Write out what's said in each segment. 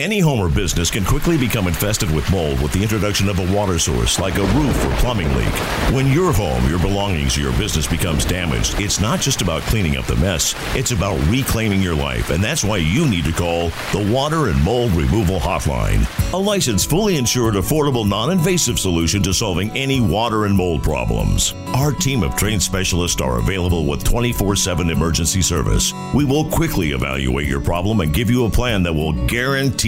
Any home or business can quickly become infested with mold with the introduction of a water source like a roof or plumbing leak. When your home, your belongings, or your business becomes damaged, it's not just about cleaning up the mess, it's about reclaiming your life. And that's why you need to call the Water and Mold Removal Hotline. A licensed, fully insured, affordable, non invasive solution to solving any water and mold problems. Our team of trained specialists are available with 24 7 emergency service. We will quickly evaluate your problem and give you a plan that will guarantee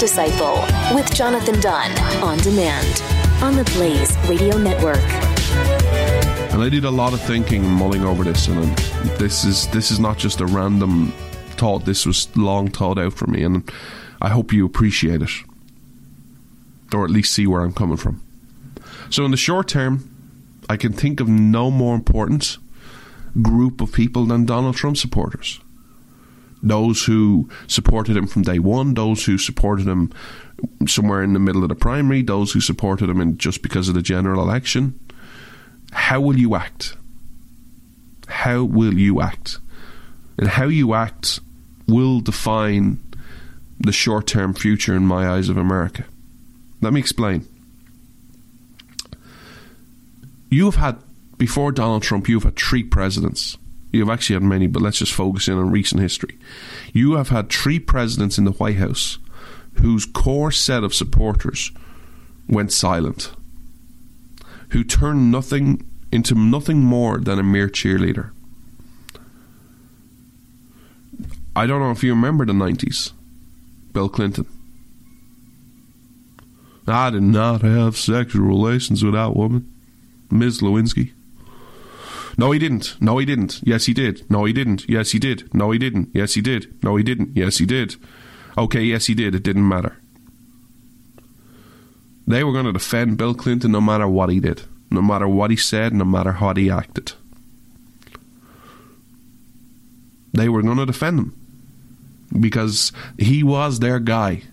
Disciple with Jonathan Dunn on demand on the Blaze Radio Network. And I did a lot of thinking and mulling over this, and this is this is not just a random thought. This was long thought out for me, and I hope you appreciate it, or at least see where I'm coming from. So, in the short term, I can think of no more important group of people than Donald Trump supporters those who supported him from day one, those who supported him somewhere in the middle of the primary, those who supported him in just because of the general election. How will you act? How will you act? And how you act will define the short term future in my eyes of America. Let me explain. You have had, before Donald Trump, you have had three presidents you have actually had many, but let's just focus in on recent history. You have had three presidents in the White House whose core set of supporters went silent, who turned nothing into nothing more than a mere cheerleader. I don't know if you remember the 90s. Bill Clinton. I did not have sexual relations with that woman. Ms. Lewinsky. No, he didn't. No, he didn't. Yes, he did. No, he didn't. Yes, he did. No, he didn't. Yes, he did. No, he didn't. Yes, he did. Okay, yes, he did. It didn't matter. They were going to defend Bill Clinton no matter what he did, no matter what he said, no matter how he acted. They were going to defend him because he was their guy.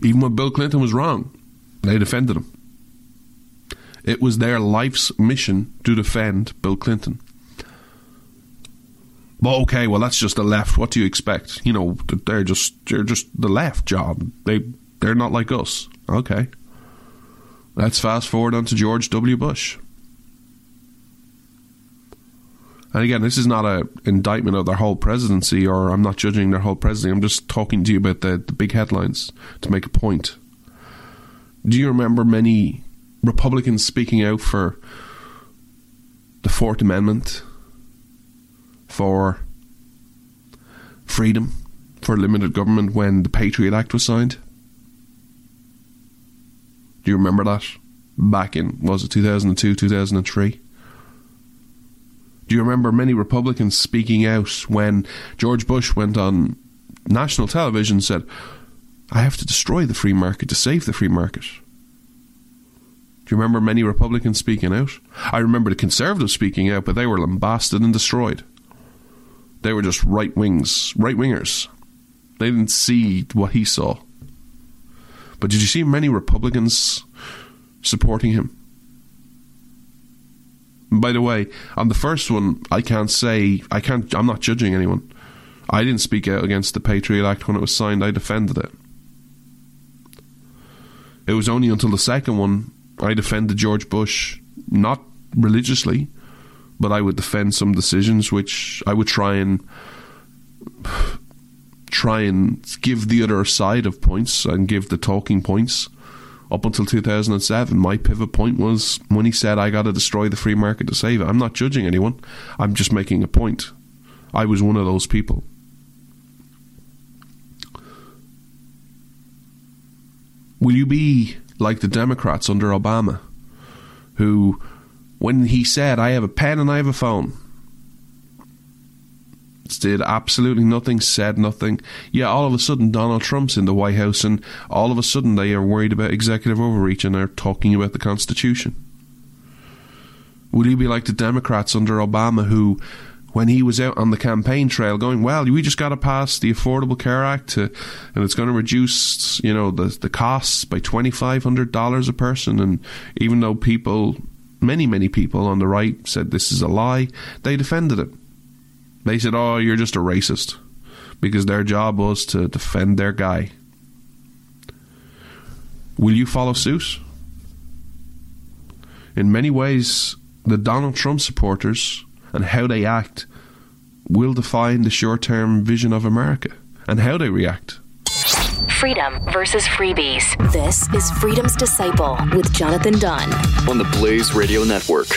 Even when Bill Clinton was wrong, they defended him. It was their life's mission to defend Bill Clinton. But okay, well that's just the left. What do you expect? You know, they're just they're just the left job. They they're not like us. Okay. Let's fast forward on to George W. Bush. And again, this is not an indictment of their whole presidency, or I'm not judging their whole presidency. I'm just talking to you about the, the big headlines to make a point. Do you remember many Republicans speaking out for the Fourth Amendment, for freedom, for limited government when the Patriot Act was signed. Do you remember that? Back in, was it 2002, 2003? Do you remember many Republicans speaking out when George Bush went on national television and said, I have to destroy the free market to save the free market? You remember many Republicans speaking out? I remember the Conservatives speaking out, but they were lambasted and destroyed. They were just right wings, right wingers. They didn't see what he saw. But did you see many Republicans supporting him? By the way, on the first one, I can't say I can't. I'm not judging anyone. I didn't speak out against the Patriot Act when it was signed. I defended it. It was only until the second one I defended George Bush, not religiously, but I would defend some decisions which I would try and try and give the other side of points and give the talking points. Up until 2007, my pivot point was when he said, I got to destroy the free market to save it. I'm not judging anyone, I'm just making a point. I was one of those people. Will you be like the Democrats under Obama, who, when he said, I have a pen and I have a phone, did absolutely nothing, said nothing. Yeah, all of a sudden Donald Trump's in the White House, and all of a sudden they are worried about executive overreach and are talking about the Constitution. Will you be like the Democrats under Obama who when he was out on the campaign trail going, well, we just got to pass the Affordable Care Act to, and it's going to reduce, you know, the, the costs by $2,500 a person. And even though people, many, many people on the right said this is a lie, they defended it. They said, oh, you're just a racist because their job was to defend their guy. Will you follow suit? In many ways, the Donald Trump supporters and how they act will define the short term vision of America and how they react. Freedom versus freebies. This is Freedom's Disciple with Jonathan Dunn on the Blaze Radio Network.